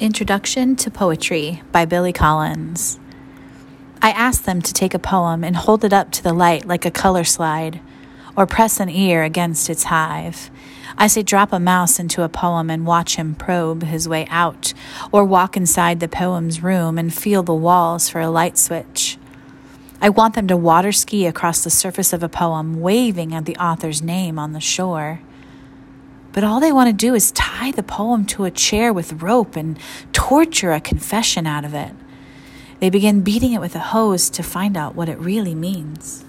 Introduction to Poetry by Billy Collins. I ask them to take a poem and hold it up to the light like a color slide, or press an ear against its hive. I say drop a mouse into a poem and watch him probe his way out, or walk inside the poem's room and feel the walls for a light switch. I want them to water ski across the surface of a poem, waving at the author's name on the shore. But all they want to do is tie the poem to a chair with rope and torture a confession out of it. They begin beating it with a hose to find out what it really means.